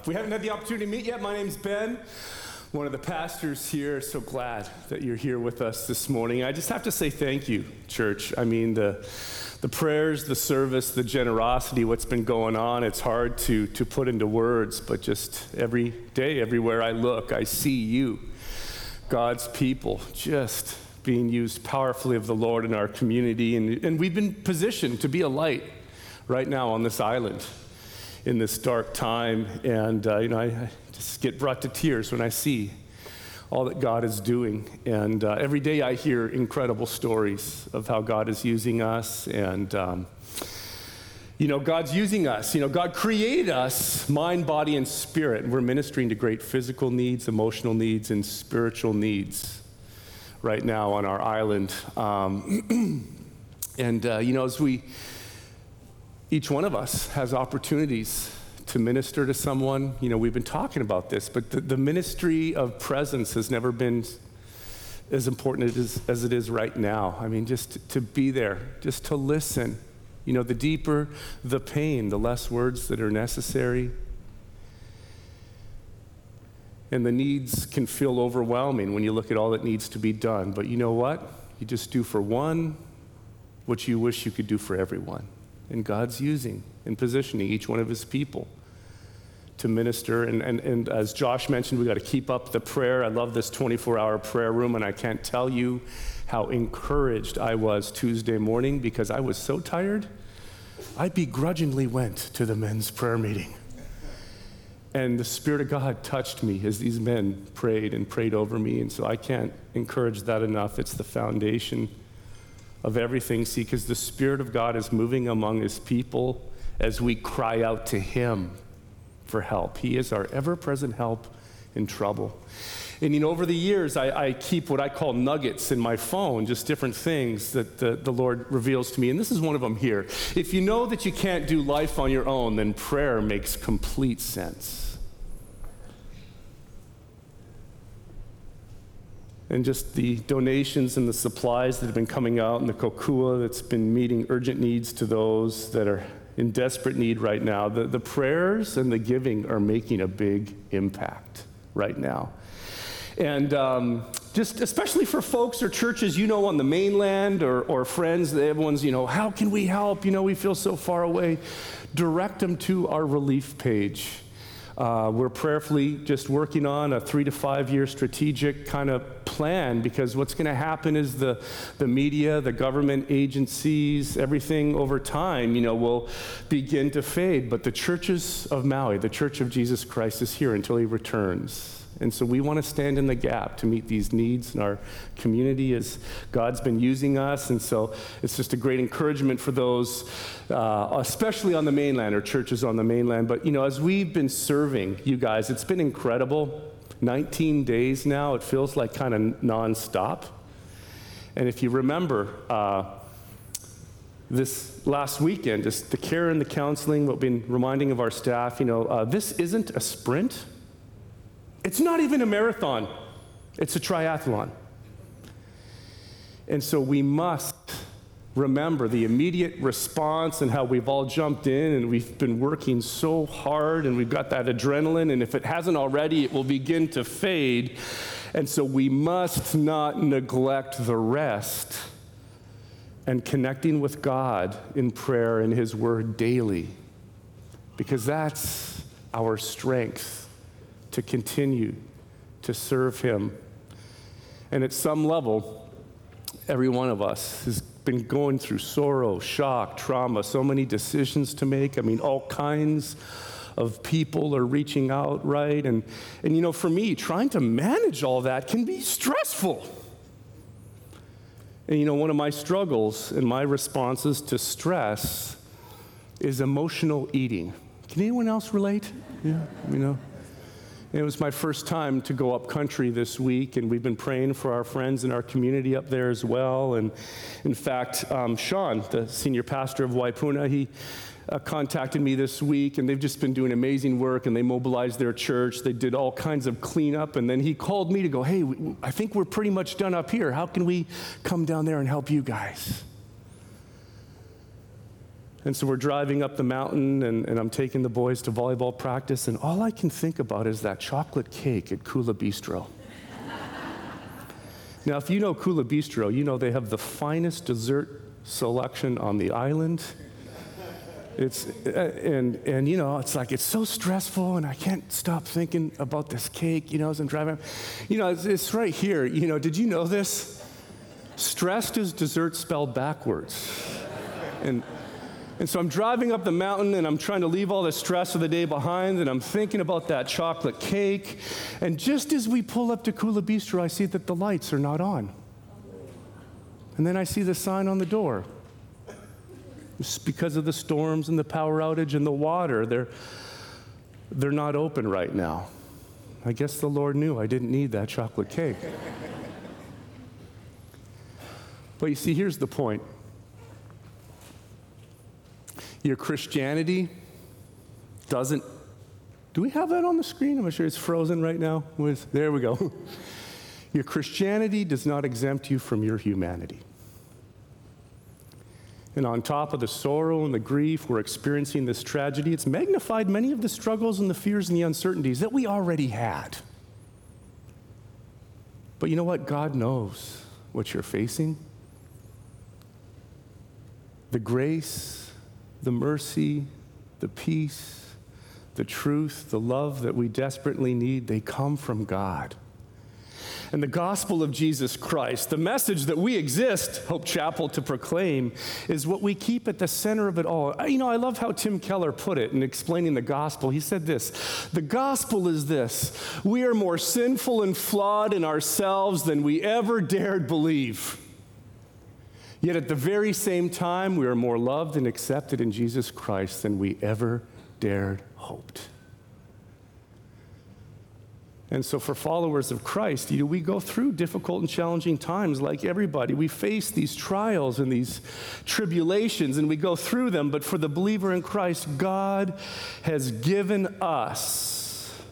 if we haven't had the opportunity to meet yet, my name's Ben, one of the pastors here. So glad that you're here with us this morning. I just have to say thank you, church. I mean, the, the prayers, the service, the generosity, what's been going on, it's hard to, to put into words, but just every day, everywhere I look, I see you, God's people, just being used powerfully of the Lord in our community. And, and we've been positioned to be a light right now on this island in this dark time. And, uh, you know, I, I, just get brought to tears when I see all that God is doing. And uh, every day I hear incredible stories of how God is using us. And, um, you know, God's using us. You know, God created us mind, body, and spirit. And we're ministering to great physical needs, emotional needs, and spiritual needs right now on our island. Um, and, uh, you know, as we each one of us has opportunities to minister to someone. You know, we've been talking about this, but the, the ministry of presence has never been as important as, as it is right now. I mean, just to, to be there, just to listen. You know, the deeper the pain, the less words that are necessary. And the needs can feel overwhelming when you look at all that needs to be done. But you know what? You just do for one what you wish you could do for everyone. And God's using and positioning each one of his people to minister. And, and, and as Josh mentioned, we got to keep up the prayer. I love this 24 hour prayer room, and I can't tell you how encouraged I was Tuesday morning because I was so tired. I begrudgingly went to the men's prayer meeting. And the Spirit of God touched me as these men prayed and prayed over me. And so I can't encourage that enough. It's the foundation of everything. See, because the Spirit of God is moving among His people as we cry out to Him for help. He is our ever present help in trouble. And you know, over the years, I, I, keep what I call nuggets in my phone, just different things that the, the Lord reveals to me. And this is one of them here. If you know that you can't do life on your own, then prayer makes complete sense. And just the donations and the supplies that have been coming out and the kokua that's been meeting urgent needs to those that are in desperate need right now. The, the prayers and the giving are making a big impact right now. And um, just especially for folks or churches you know on the mainland or, or friends, everyone's, you know, how can we help? You know, we feel so far away. Direct them to our relief page uh, we're prayerfully just working on a three to five year strategic kind of plan because what's going to happen is the, the media, the government agencies, everything over time, you know, will begin to fade. But the churches of Maui, the Church of Jesus Christ, is here until he returns. And so we want to stand in the gap to meet these needs in our community as God's been using us. And so it's just a great encouragement for those, uh, especially on the mainland or churches on the mainland. But, you know, as we've been serving you guys, it's been incredible. 19 days now, it feels like kind of nonstop. And if you remember, uh, this last weekend, just the care and the counseling, what we've been reminding of our staff, you know, uh, this isn't a sprint. It's not even a marathon, it's a triathlon. And so we must remember the immediate response and how we've all jumped in and we've been working so hard and we've got that adrenaline, and if it hasn't already, it will begin to fade. And so we must not neglect the rest and connecting with God in prayer and His Word daily, because that's our strength to continue to serve Him. And at some level, every one of us has been going through sorrow, shock, trauma, so many decisions to make. I mean, all kinds of people are reaching out, right? And, and you know, for me, trying to manage all that can be stressful. And you know, one of my struggles and my responses to stress is emotional eating. Can anyone else relate? Yeah, you know. It was my first time to go up country this week, and we've been praying for our friends in our community up there as well. And in fact, um, Sean, the senior pastor of Waipuna, he uh, contacted me this week, and they've just been doing amazing work, and they mobilized their church. They did all kinds of cleanup, and then he called me to go, Hey, I think we're pretty much done up here. How can we come down there and help you guys? And so we're driving up the mountain, and, and, I'm taking the boys to volleyball practice, and all I can think about is that chocolate cake at Kula Bistro. now, if you know Kula Bistro, you know they have the finest dessert selection on the island. It's, uh, and, and, you know, it's like, it's so stressful, and I can't stop thinking about this cake, you know, as I'm driving. You know, it's, it's right here. You know, did you know this? Stressed is dessert spelled backwards. And and so I'm driving up the mountain and I'm trying to leave all the stress of the day behind and I'm thinking about that chocolate cake. And just as we pull up to Kula Bistro, I see that the lights are not on. And then I see the sign on the door. It's because of the storms and the power outage and the water. They're, they're not open right now. I guess the Lord knew I didn't need that chocolate cake. but you see, here's the point your Christianity doesn't. Do we have that on the screen? I'm sure it's frozen right now. With, there we go. Your Christianity does not exempt you from your humanity. And on top of the sorrow and the grief we're experiencing this tragedy, it's magnified many of the struggles and the fears and the uncertainties that we already had. But you know what? God knows what you're facing. The grace the mercy, the peace, the truth, the love that we desperately need, they come from God. And the gospel of Jesus Christ, the message that we exist, Hope Chapel, to proclaim, is what we keep at the center of it all. You know, I love how Tim Keller put it in explaining the gospel. He said this The gospel is this we are more sinful and flawed in ourselves than we ever dared believe. Yet at the very same time, we are more loved and accepted in Jesus Christ than we ever dared hoped. And so, for followers of Christ, you know, we go through difficult and challenging times like everybody. We face these trials and these tribulations, and we go through them. But for the believer in Christ, God has given us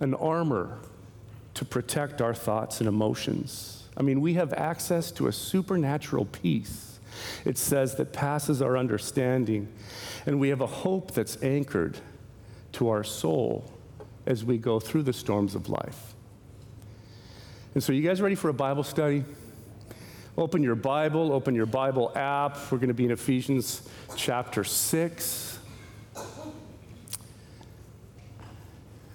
an armor to protect our thoughts and emotions. I mean, we have access to a supernatural peace, it says, that passes our understanding. And we have a hope that's anchored to our soul as we go through the storms of life. And so, you guys ready for a Bible study? Open your Bible, open your Bible app. We're going to be in Ephesians chapter 6.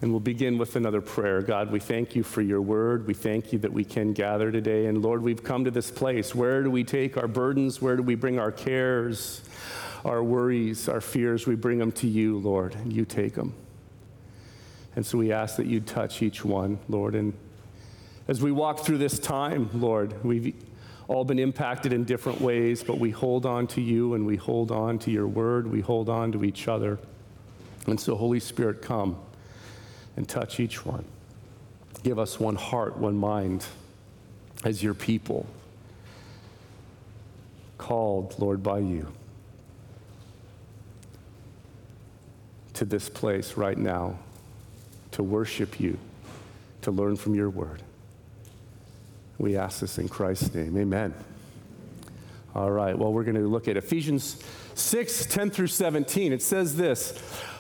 And we'll begin with another prayer. God, we thank you for your word. We thank you that we can gather today. And Lord, we've come to this place. Where do we take our burdens? Where do we bring our cares, our worries, our fears? We bring them to you, Lord, and you take them. And so we ask that you touch each one, Lord. And as we walk through this time, Lord, we've all been impacted in different ways, but we hold on to you and we hold on to your word. We hold on to each other. And so, Holy Spirit, come and touch each one. Give us one heart, one mind as your people, called, Lord, by you to this place right now to worship you, to learn from your word. We ask this in Christ's name. Amen. All right, well, we're going to look at Ephesians 6 10 through 17. It says this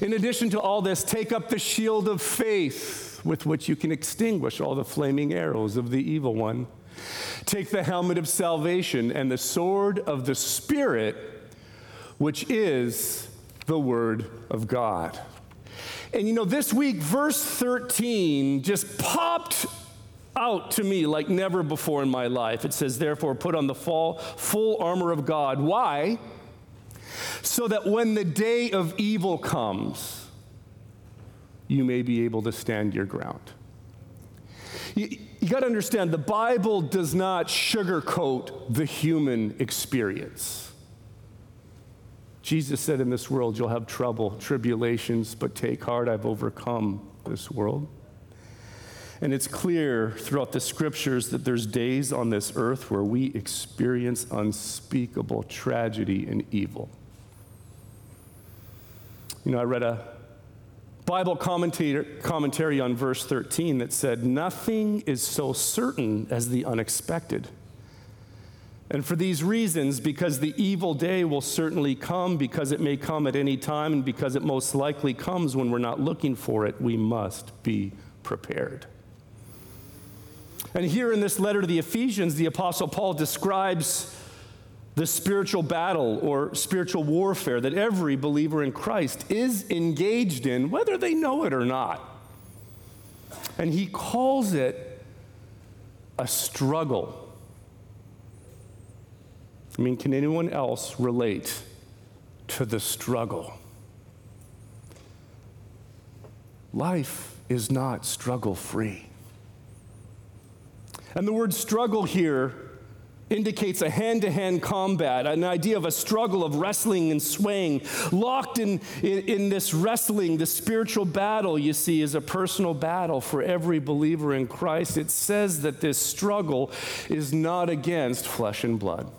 In addition to all this, take up the shield of faith with which you can extinguish all the flaming arrows of the evil one. Take the helmet of salvation and the sword of the Spirit, which is the Word of God. And you know, this week, verse 13 just popped out to me like never before in my life. It says, Therefore, put on the full, armor of God. Why? So that when the day of evil comes, you may be able to stand your ground. You, you got to understand, the Bible does not sugarcoat the human experience. Jesus said, In this world you'll have trouble, tribulations, but take heart, I've overcome this world. And it's clear throughout the scriptures that there's days on this earth where we experience unspeakable tragedy and evil. You know, I read a Bible commentary on verse 13 that said, Nothing is so certain as the unexpected. And for these reasons, because the evil day will certainly come, because it may come at any time, and because it most likely comes when we're not looking for it, we must be prepared. And here in this letter to the Ephesians, the Apostle Paul describes the spiritual battle or spiritual warfare that every believer in Christ is engaged in, whether they know it or not. And he calls it a struggle. I mean, can anyone else relate to the struggle? Life is not struggle free. And the word struggle here indicates a hand to hand combat, an idea of a struggle of wrestling and swaying. Locked in, in, in, this wrestling, the spiritual battle, you see, is a personal battle for every believer in Christ. It says that this struggle is not against flesh and blood,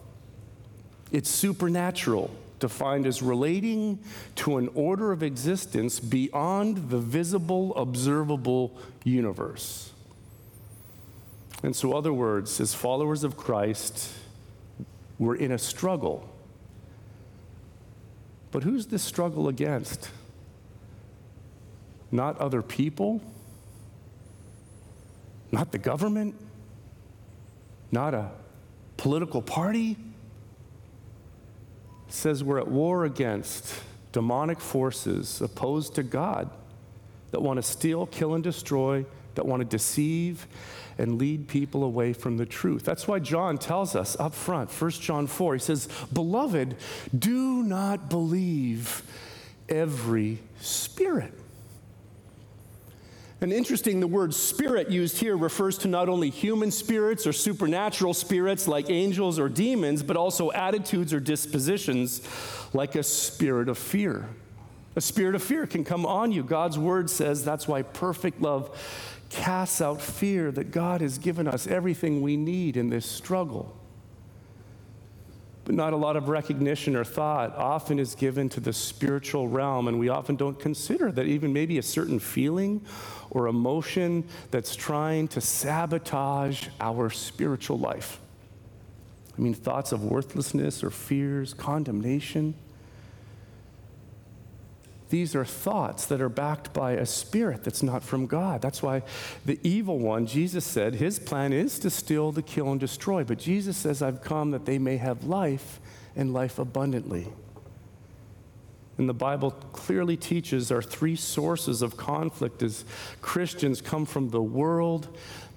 it's supernatural. Defined as relating to an order of existence beyond the visible, observable universe. And so, other words, as followers of Christ, we're in a struggle. But who's this struggle against? Not other people, not the government, not a political party. It says we're at war against demonic forces opposed to God that want to steal, kill, and destroy, that want to deceive, and lead people away from the truth. That's why John tells us up front, 1 John 4, he says, Beloved, do not believe every spirit. And interesting, the word spirit used here refers to not only human spirits or supernatural spirits like angels or demons, but also attitudes or dispositions like a spirit of fear. A spirit of fear can come on you. God's word says that's why perfect love casts out fear that God has given us everything we need in this struggle. But not a lot of recognition or thought often is given to the spiritual realm, and we often don't consider that even maybe a certain feeling or emotion that's trying to sabotage our spiritual life. I mean, thoughts of worthlessness or fears, condemnation. These are thoughts that are backed by a spirit that's not from God. That's why the evil one, Jesus said, his plan is to steal, to kill, and destroy. But Jesus says, I've come that they may have life and life abundantly. And the Bible clearly teaches our three sources of conflict as Christians come from the world,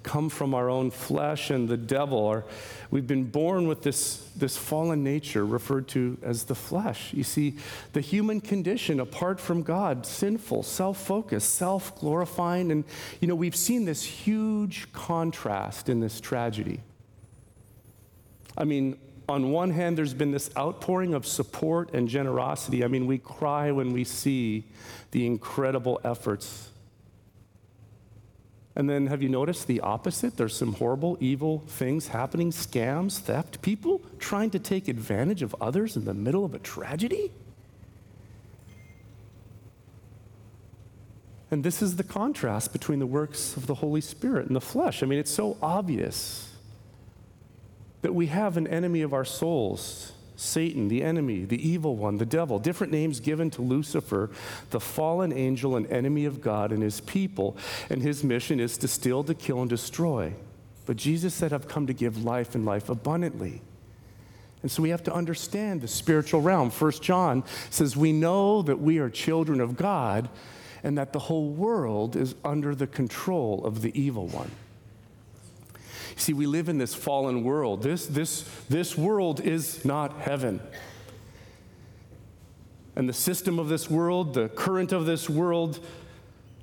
come from our own flesh and the devil. Our, we've been born with this, this fallen nature referred to as the flesh. You see, the human condition apart from God, sinful, self focused, self glorifying. And, you know, we've seen this huge contrast in this tragedy. I mean, on one hand, there's been this outpouring of support and generosity. I mean, we cry when we see the incredible efforts and then have you noticed the opposite? There's some horrible, evil things happening scams, theft, people trying to take advantage of others in the middle of a tragedy. And this is the contrast between the works of the Holy Spirit and the flesh. I mean, it's so obvious that we have an enemy of our souls Satan, the enemy, the evil one, the devil, different names given to Lucifer, the fallen angel and enemy of God and his people. And his mission is to steal, to kill, and destroy. But Jesus said, I've come to give life and life abundantly. And so we have to understand the spiritual realm. First John says, We know that we are children of God, and that the whole world is under the control of the evil one. See, we live in this fallen world. This, this, this world is not heaven. And the system of this world, the current of this world,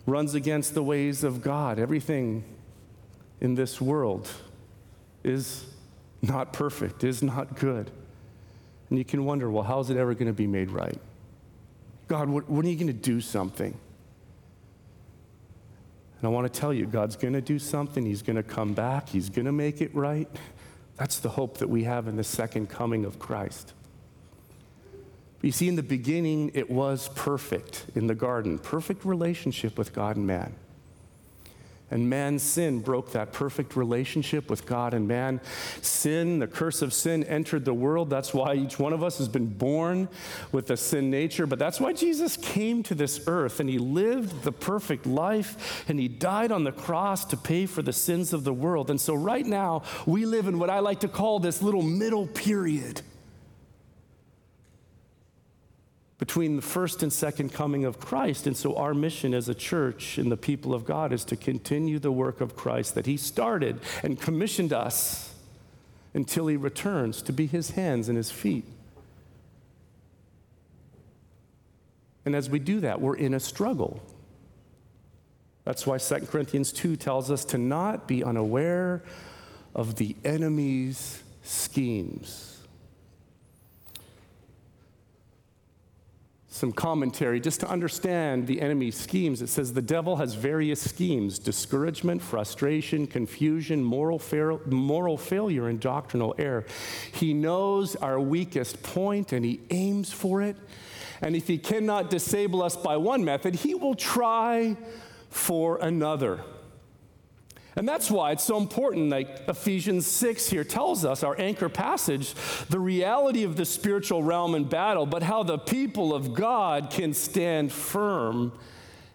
runs against the ways of God. Everything in this world is not perfect, is not good. And you can wonder, well, how's it ever going to be made right? God, what, are you going to do something? And I want to tell you, God's going to do something. He's going to come back. He's going to make it right. That's the hope that we have in the second coming of Christ. You see, in the beginning, it was perfect in the garden, perfect relationship with God and man. And man's sin broke that perfect relationship with God and man. Sin, the curse of sin, entered the world. That's why each one of us has been born with a sin nature. But that's why Jesus came to this earth and he lived the perfect life and he died on the cross to pay for the sins of the world. And so, right now, we live in what I like to call this little middle period between the first and second coming of Christ. And so, our mission as a church and the people of God is to continue the work of Christ that He started and commissioned us until He returns to be His hands and His feet. And as we do that, we're in a struggle. That's why 2 Corinthians 2 tells us to not be unaware of the enemy's schemes. Some commentary just to understand the enemy's schemes. It says the devil has various schemes discouragement, frustration, confusion, moral, fa- moral failure, and doctrinal error. He knows our weakest point and he aims for it. And if he cannot disable us by one method, he will try for another. And that's why it's so important, like Ephesians 6 here tells us, our anchor passage, the reality of the spiritual realm in battle, but how the people of God can stand firm,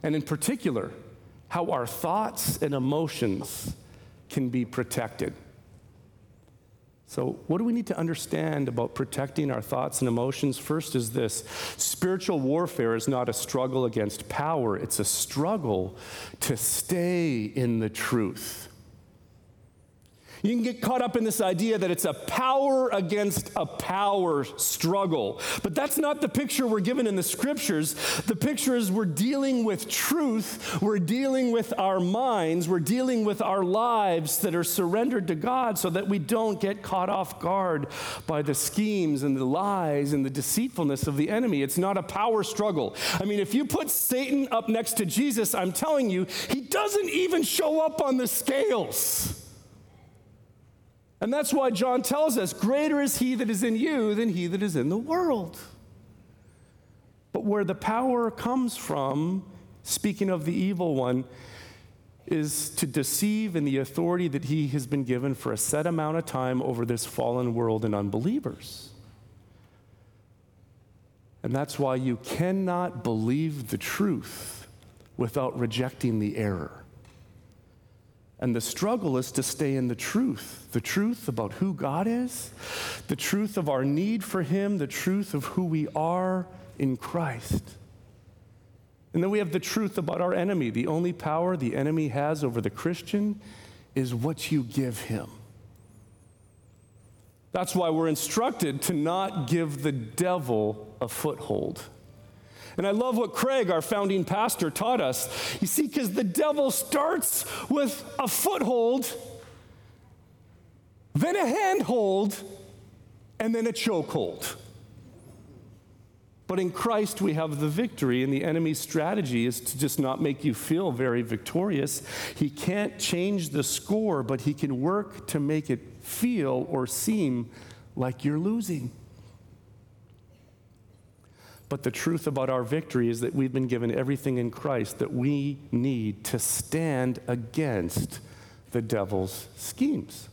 and in particular, how our thoughts and emotions can be protected. So, what do we need to understand about protecting our thoughts and emotions? First, is this spiritual warfare is not a struggle against power, it's a struggle to stay in the truth. You can get caught up in this idea that it's a power against a power struggle. But that's not the picture we're given in the scriptures. The picture is we're dealing with truth, we're dealing with our minds, we're dealing with our lives that are surrendered to God so that we don't get caught off guard by the schemes and the lies and the deceitfulness of the enemy. It's not a power struggle. I mean, if you put Satan up next to Jesus, I'm telling you, he doesn't even show up on the scales. And that's why John tells us greater is he that is in you than he that is in the world. But where the power comes from, speaking of the evil one, is to deceive in the authority that he has been given for a set amount of time over this fallen world and unbelievers. And that's why you cannot believe the truth without rejecting the error. And the struggle is to stay in the truth the truth about who God is, the truth of our need for Him, the truth of who we are in Christ. And then we have the truth about our enemy. The only power the enemy has over the Christian is what you give him. That's why we're instructed to not give the devil a foothold. And I love what Craig, our founding pastor, taught us. You see, because the devil starts with a foothold, then a handhold, and then a chokehold. But in Christ, we have the victory, and the enemy's strategy is to just not make you feel very victorious. He can't change the score, but he can work to make it feel or seem like you're losing. But the truth about our victory is that we've been given everything in Christ that we need to stand against the devil's schemes.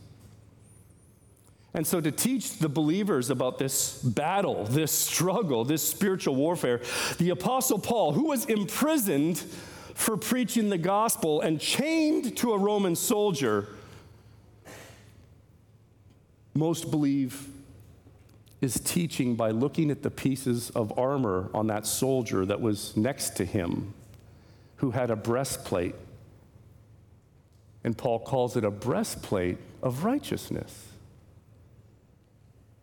And so, to teach the believers about this battle, this struggle, this spiritual warfare, the Apostle Paul, who was imprisoned for preaching the gospel and chained to a Roman soldier, most believe is teaching by looking at the pieces of armor on that soldier that was next to him who had a breastplate. And Paul calls it a breastplate of righteousness.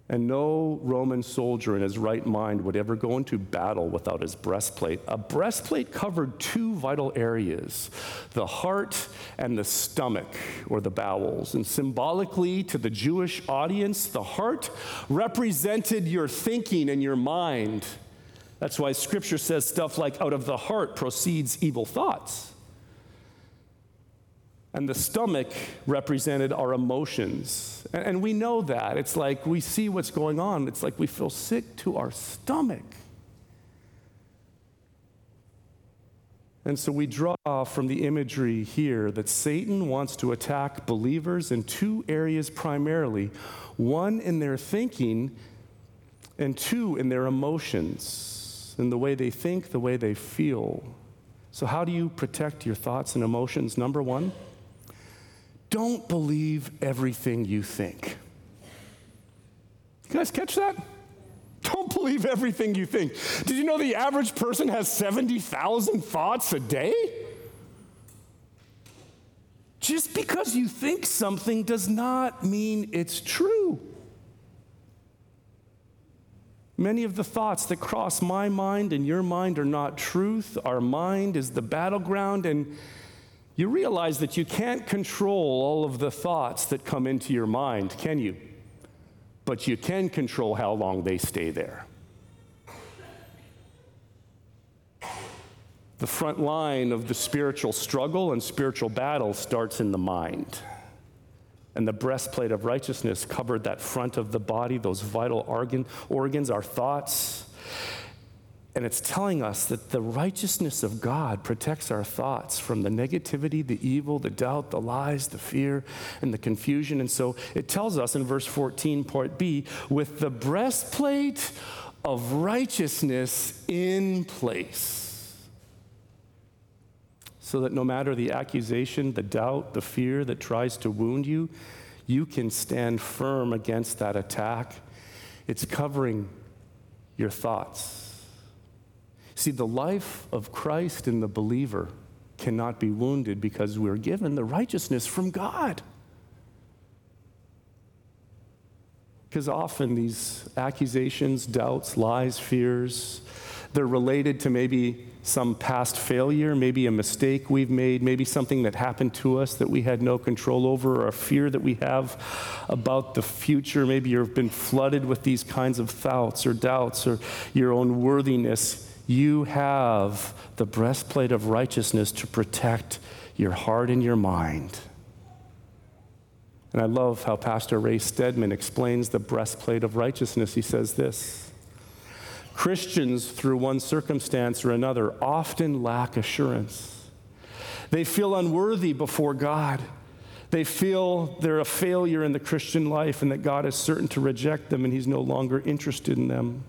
And no Roman soldier in his right mind would ever go into battle without his breastplate. A breastplate covered two vital areas the heart and the stomach, or the bowels. And symbolically, to the Jewish audience, the heart represented your thinking and your mind. That's why scripture says stuff like, out of the heart proceeds evil thoughts. And the stomach represented our emotions. And, we know that. It's like we see what's going on, it's like we feel sick to our stomach. And so we draw from the imagery here that Satan wants to attack believers in two areas primarily one in their thinking, and two in their emotions, in the way they think, the way they feel. So, how do you protect your thoughts and emotions? Number one, don't believe everything you think. You guys catch that? Don't believe everything you think. Did you know the average person has 70,000 thoughts a day? Just because you think something does not mean it's true. Many of the thoughts that cross my mind and your mind are not truth. Our mind is the battleground, and you realize that you can't control all of the thoughts that come into your mind, can you? But you can control how long they stay there. The front line of the spiritual struggle and spiritual battle starts in the mind. And the breastplate of righteousness covered that front of the body, those vital organ, organs, our thoughts. And it's telling us that the righteousness of God protects our thoughts from the negativity, the evil, the doubt, the lies, the fear, and the confusion. And so it tells us in verse 14, part B, with the breastplate of righteousness in place. So that no matter the accusation, the doubt, the fear that tries to wound you, you can stand firm against that attack. It's covering your thoughts See, the life of Christ in the believer cannot be wounded because we're given the righteousness from God. Because often these accusations, doubts, lies, fears, they're related to maybe some past failure, maybe a mistake we've made, maybe something that happened to us that we had no control over, or a fear that we have about the future. Maybe you've been flooded with these kinds of thoughts or doubts or your own worthiness you have the breastplate of righteousness to protect your heart and your mind. And I love how Pastor Ray Stedman explains the breastplate of righteousness. He says this Christians, through one circumstance or another, often lack assurance. They feel unworthy before God. They feel they're a failure in the Christian life and that God is certain to reject them and He's no longer interested in them.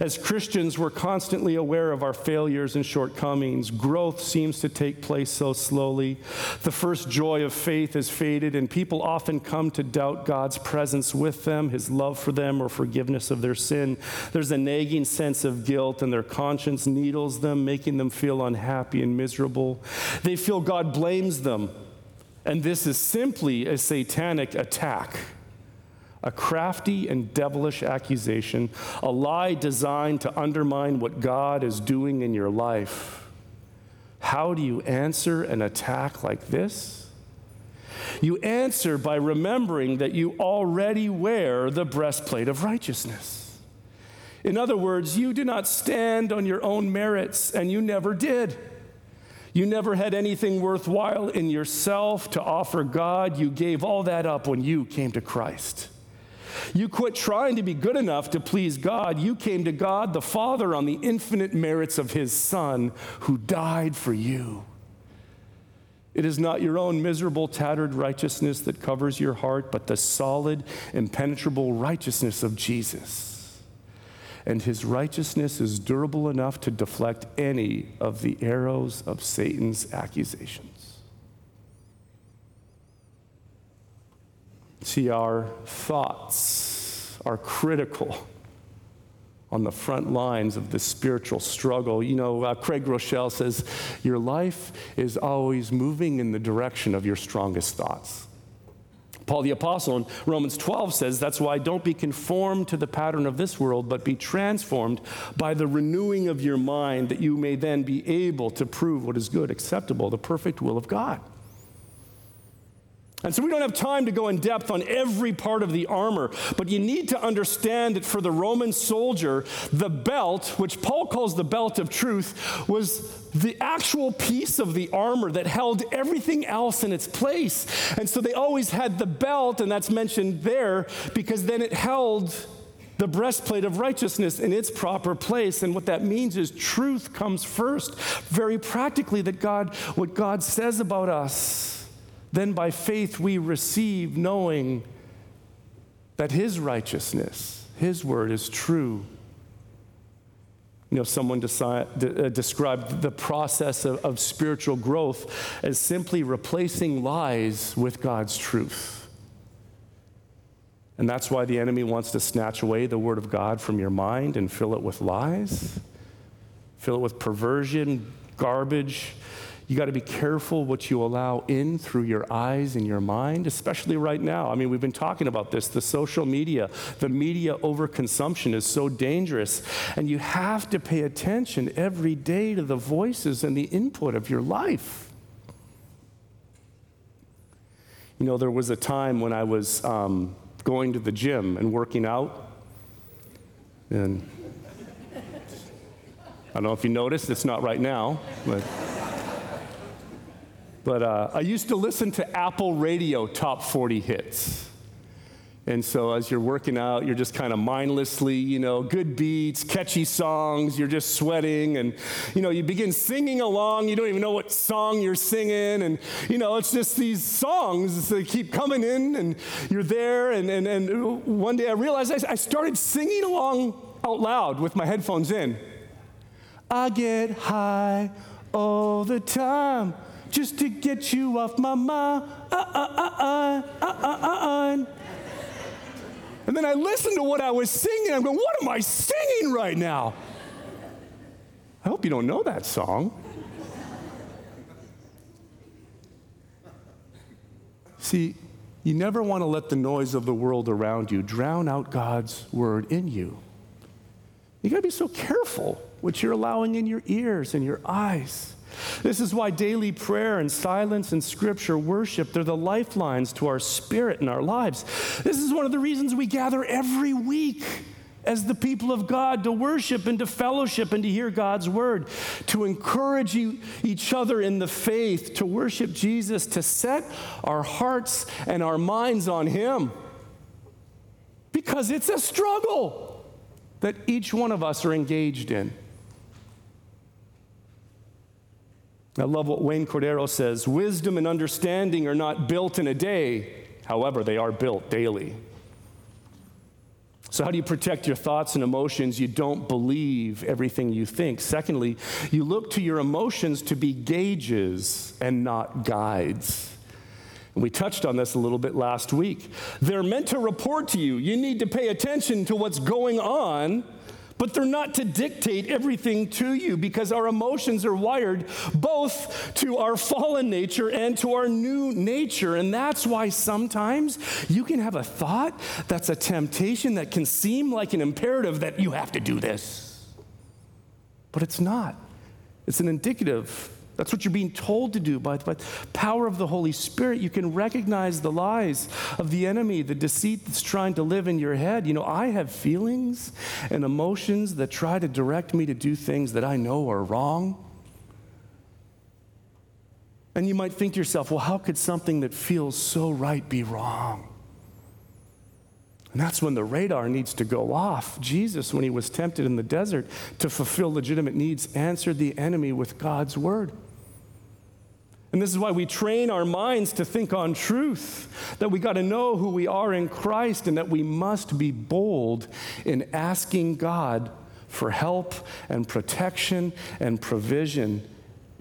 As Christians, we're constantly aware of our failures and shortcomings. Growth seems to take place so slowly. The first joy of faith has faded, and people often come to doubt God's presence with them, His love for them, or forgiveness of their sin. There's a nagging sense of guilt, and their conscience needles them, making them feel unhappy and miserable. They feel God blames them, and this is simply a satanic attack a crafty and devilish accusation, a lie designed to undermine what God is doing in your life. How do you answer an attack like this? You answer by remembering that you already wear the breastplate of righteousness. In other words, you do not stand on your own merits, and you never did. You never had anything worthwhile in yourself to offer God. You gave all that up when you came to Christ. You quit trying to be good enough to please God. You came to God the Father on the infinite merits of His Son who died for you. It is not your own miserable, tattered righteousness that covers your heart, but the solid, impenetrable righteousness of Jesus. And his righteousness is durable enough to deflect any of the arrows of Satan's accusations. See, our thoughts are critical on the front lines of the spiritual struggle. You know, uh, Craig Groeschel says, Your life is always moving in the direction of your strongest thoughts. Paul the Apostle in Romans 12 says, That's why don't be conformed to the pattern of this world, but be transformed by the renewing of your mind, that you may then be able to prove what is good, acceptable, the perfect will of God. And so we don't have time to go in depth on every part of the armor, but you need to understand that for the Roman soldier, the belt, which Paul calls the belt of truth, was the actual piece of the armor that held everything else in its place. And so they always had the belt, and that's mentioned there because then it held the breastplate of righteousness in its proper place. And what that means is truth comes first. Very practically, that God, what God says about us then by faith we receive, knowing that His righteousness, His word is true. You know, someone deci- uh, described the process of, of spiritual growth as simply replacing lies with God's truth. And that's why the enemy wants to snatch away the Word of God from your mind and fill it with lies, fill it with perversion, garbage, you got to be careful what you allow in through your eyes and your mind, especially right now. I mean, we've been talking about this. The social media, the media overconsumption is so dangerous. And you have to pay attention every day to the voices and the input of your life. You know, there was a time when I was um, going to the gym and working out. And I don't know if you noticed, it's not right now, but. But uh, I used to listen to Apple Radio top 40 hits. And so as you're working out, you're just kind of mindlessly, you know, good beats, catchy songs, you're just sweating and you know, you begin singing along, you don't even know what song you're singing and you know, it's just these songs that keep coming in and you're there and and, and one day I realized I, I started singing along out loud with my headphones in. I get high all the time just to get you off my mind. Uh, uh, uh, and then I listened to what I was singing. I'm going, what am I singing right now? I hope you don't know that song. See, you never want to let the noise of the world around you drown out God's word in you. You got to be so careful what you're allowing in your ears and your eyes. This is why daily prayer and silence and scripture worship, they're the lifelines to our spirit and our lives. This is one of the reasons we gather every week as the people of God to worship and to fellowship and to hear God's word, to encourage each other in the faith, to worship Jesus, to set our hearts and our minds on Him. Because it's a struggle that each one of us are engaged in. I love what Wayne Cordeiro says wisdom and understanding are not built in a day, however, they are built daily. So, how do you protect your thoughts and emotions? You don't believe everything you think. Secondly, you look to your emotions to be gauges and not guides. And we touched on this a little bit last week. They're meant to report to you. You need to pay attention to what's going on but they're not to dictate everything to you because our emotions are wired both to our fallen nature and to our new nature. And that's why sometimes you can have a thought that's a temptation that can seem like an imperative that you have to do this, but it's not. It's an indicative that's what you're being told to do by the power of the Holy Spirit. You can recognize the lies of the enemy, the deceit that's trying to live in your head. You know, I have feelings and emotions that try to direct me to do things that I know are wrong. And you might think to yourself, well, how could something that feels so right be wrong? And that's when the radar needs to go off. Jesus, when he was tempted in the desert to fulfill legitimate needs, answered the enemy with God's word. And this is why we train our minds to think on truth, that we got to know who we are in Christ, and that we must be bold in asking God for help and protection and provision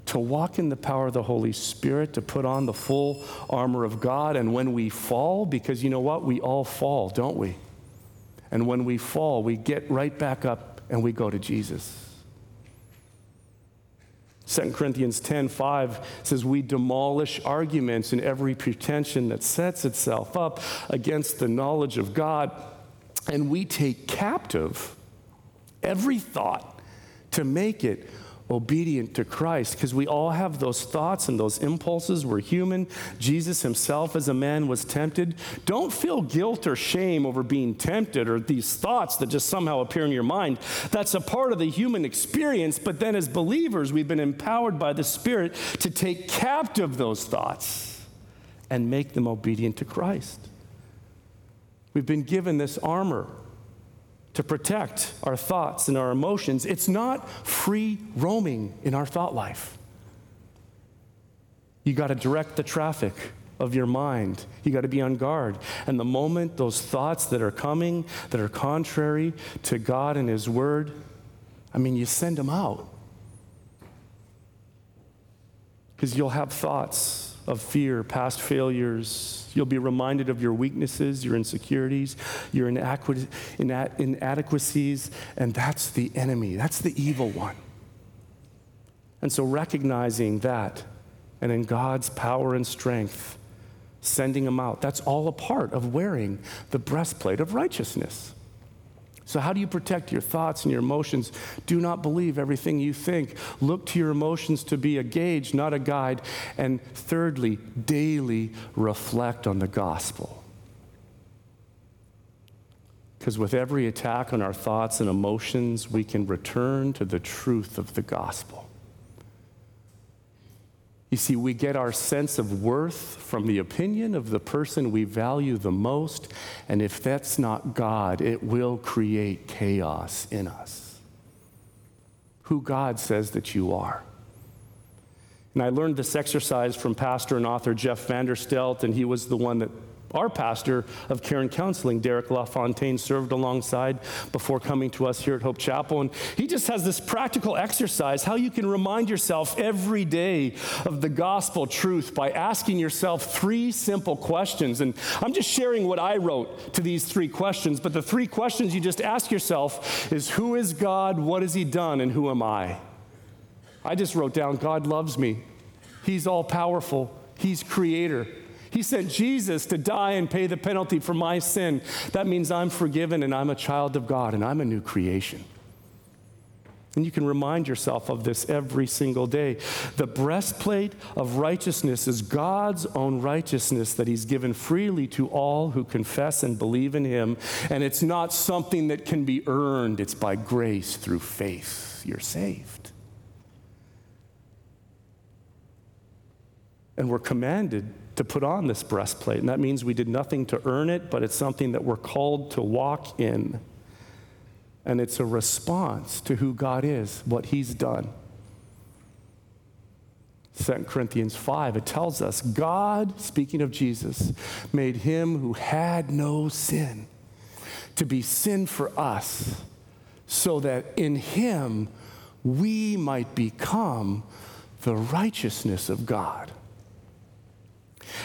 to walk in the power of the Holy Spirit, to put on the full armor of God. And when we fall, because you know what? We all fall, don't we? And when we fall, we get right back up and we go to Jesus. 2 Corinthians 10 5 says, We demolish arguments and every pretension that sets itself up against the knowledge of God, and we take captive every thought to make it obedient to Christ because we all have those thoughts and those impulses. We're human. Jesus himself, as a man, was tempted. Don't feel guilt or shame over being tempted or these thoughts that just somehow appear in your mind. That's a part of the human experience. But then, as believers, we've been empowered by the Spirit to take captive those thoughts and make them obedient to Christ. We've been given this armor to protect our thoughts and our emotions. It's not free roaming in our thought life. You got to direct the traffic of your mind. You got to be on guard. And the moment those thoughts that are coming that are contrary to God and His Word, I mean, you send them out. Because you'll have thoughts of fear, past failures. You'll be reminded of your weaknesses, your insecurities, your inadequacies, and that's the enemy. That's the evil one. And so, recognizing that, and in God's power and strength, sending them out, that's all a part of wearing the breastplate of righteousness. So, how do you protect your thoughts and your emotions? Do not believe everything you think. Look to your emotions to be a gauge, not a guide. And thirdly, daily reflect on the gospel. Because with every attack on our thoughts and emotions, we can return to the truth of the gospel. You see, we get our sense of worth from the opinion of the person we value the most, and if that's not God, it will create chaos in us. Who God says that you are. And I learned this exercise from pastor and author Jeff Vanderstelt, and he was the one that our pastor of care and counseling, Derek LaFontaine, served alongside before coming to us here at Hope Chapel. And he just has this practical exercise how you can remind yourself every day of the gospel truth by asking yourself three simple questions. And I'm just sharing what I wrote to these three questions, but the three questions you just ask yourself is Who is God? What has He done? And who am I? I just wrote down God loves me. He's all powerful. He's creator. He sent Jesus to die and pay the penalty for my sin. That means I'm forgiven and I'm a child of God and I'm a new creation. And you can remind yourself of this every single day. The breastplate of righteousness is God's own righteousness that He's given freely to all who confess and believe in Him. And it's not something that can be earned, it's by grace through faith. You're saved. And we're commanded to put on this breastplate. And that means we did nothing to earn it, but it's something that we're called to walk in. And it's a response to who God is, what He's done. 2 Corinthians 5, it tells us God, speaking of Jesus, made him who had no sin to be sin for us, so that in him we might become the righteousness of God.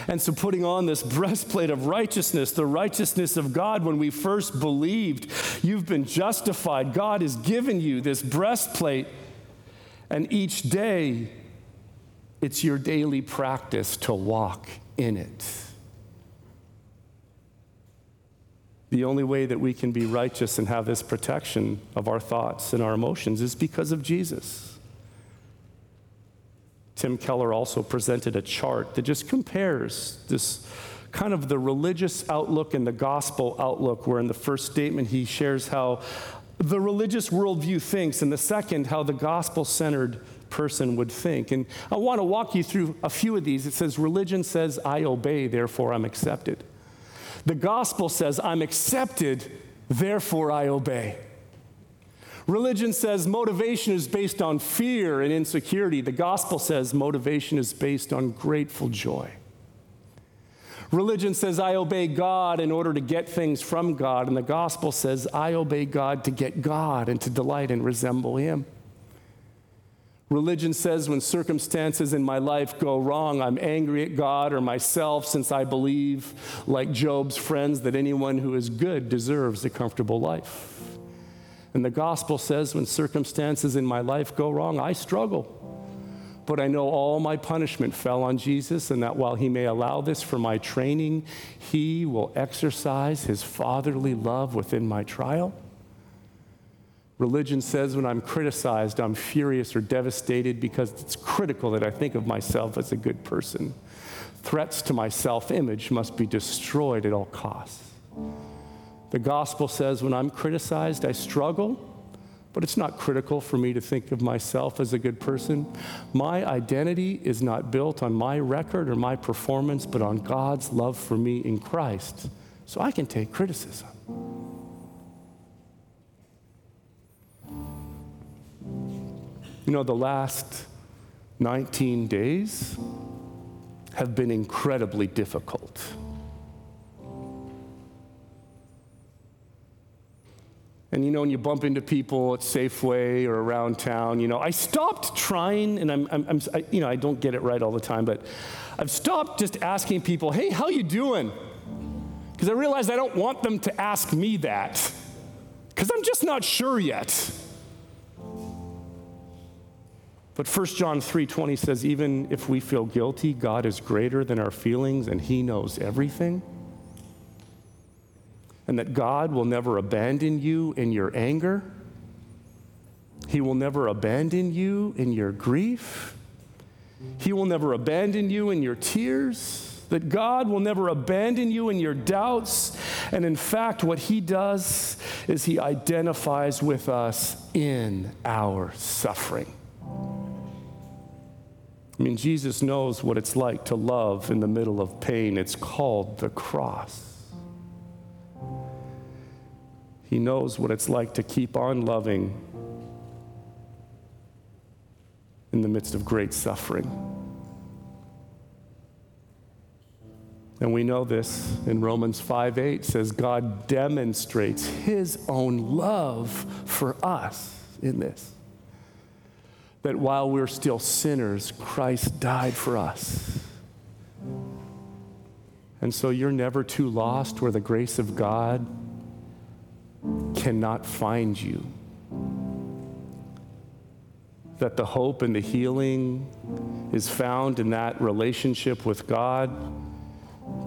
And so, putting on this breastplate of righteousness, the righteousness of God, when we first believed, you've been justified. God has given you this breastplate. And each day, it's your daily practice to walk in it. The only way that we can be righteous and have this protection of our thoughts and our emotions is because of Jesus. Tim Keller also presented a chart that just compares this kind of the religious outlook and the gospel outlook, where in the first statement he shares how the religious worldview thinks, and the second, how the gospel centered person would think. And I want to walk you through a few of these. It says, Religion says, I obey, therefore I'm accepted. The gospel says, I'm accepted, therefore I obey. Religion says motivation is based on fear and insecurity. The gospel says motivation is based on grateful joy. Religion says, I obey God in order to get things from God. And the gospel says, I obey God to get God and to delight and resemble Him. Religion says, when circumstances in my life go wrong, I'm angry at God or myself since I believe, like Job's friends, that anyone who is good deserves a comfortable life. And the gospel says when circumstances in my life go wrong, I struggle. But I know all my punishment fell on Jesus, and that while He may allow this for my training, He will exercise His fatherly love within my trial. Religion says when I'm criticized, I'm furious or devastated because it's critical that I think of myself as a good person. Threats to my self image must be destroyed at all costs. The gospel says when I'm criticized, I struggle, but it's not critical for me to think of myself as a good person. My identity is not built on my record or my performance, but on God's love for me in Christ. So I can take criticism. You know, the last 19 days have been incredibly difficult. And you know, when you bump into people at Safeway or around town, you know, I stopped trying, and I'm, I'm, I'm I, you know, I don't get it right all the time, but I've stopped just asking people, "Hey, how you doing?" Because I realize I don't want them to ask me that, because I'm just not sure yet. But 1 John 3:20 says even if we feel guilty, God is greater than our feelings and he knows everything. And that God will never abandon you in your anger. He will never abandon you in your grief. He will never abandon you in your tears that God will never abandon you in your doubts. And in fact, what He does is He identifies with us in our suffering. I mean, Jesus knows what it's like to love in the middle of pain. It's called the cross. He knows what it's like to keep on loving in the midst of great suffering. And we know this in Romans 5 8 says God demonstrates his own love for us in this that while we're still sinners, Christ died for us. And so you're never too lost where the grace of God cannot find you. That the hope and the healing is found in that relationship with God,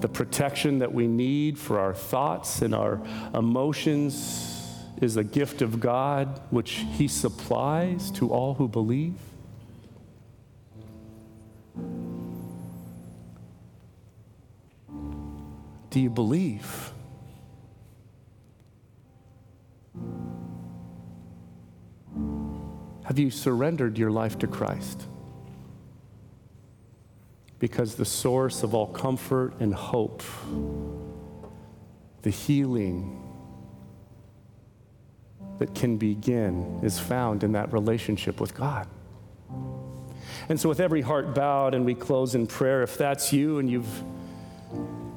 the protection that we need for our thoughts and our emotions is a gift of God which He supplies to all who believe? Do you believe? Have you surrendered your life to Christ? Because the source of all comfort and hope, the healing, that can begin is found in that relationship with God. And so, with every heart bowed and we close in prayer, if that's you and you've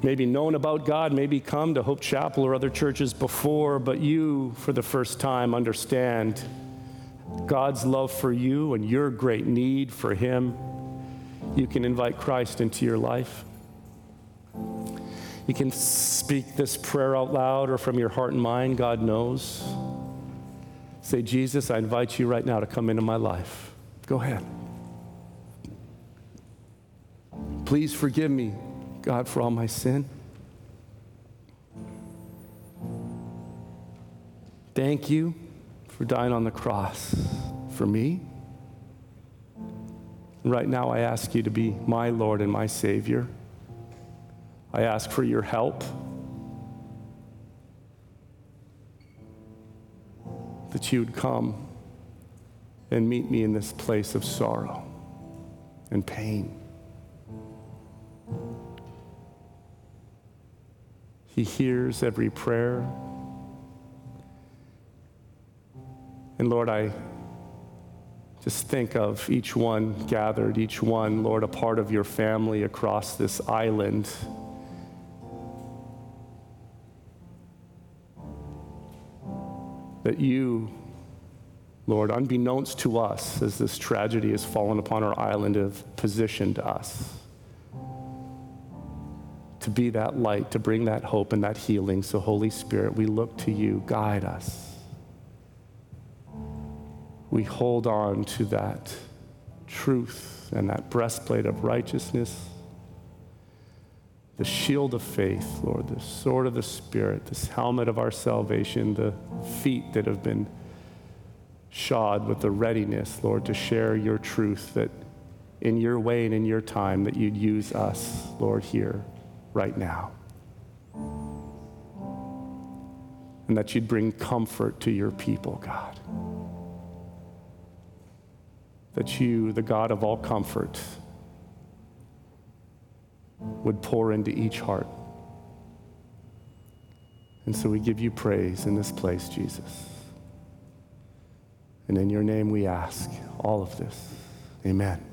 maybe known about God, maybe come to Hope Chapel or other churches before, but you, for the first time, understand God's love for you and your great need for Him, you can invite Christ into your life. You can speak this prayer out loud or from your heart and mind, God knows. Say, Jesus, I invite you right now to come into my life. Go ahead. Please forgive me, God, for all my sin. Thank you for dying on the cross for me. Right now, I ask you to be my Lord and my Savior. I ask for your help. that you would come and meet me in this place of sorrow and pain. He hears every prayer. And Lord, I just think of each one gathered, each one, Lord, a part of your family across this island. that you, Lord, unbeknownst to us, as this tragedy has fallen upon our island, have positioned us to be that light, to bring that hope and that healing. So, Holy Spirit, we look to you. Guide us. We hold on to that truth and that breastplate of righteousness, the shield of faith, Lord, the sword of the Spirit, this helmet of our salvation, the feet that have been shod with the readiness, Lord, to share your truth that in your way and in your time that you'd use us, Lord, here, right now. And that you'd bring comfort to your people, God. That you, the God of all comfort, would pour into each heart. And so we give you praise in this place, Jesus. And in your name we ask all of this. Amen.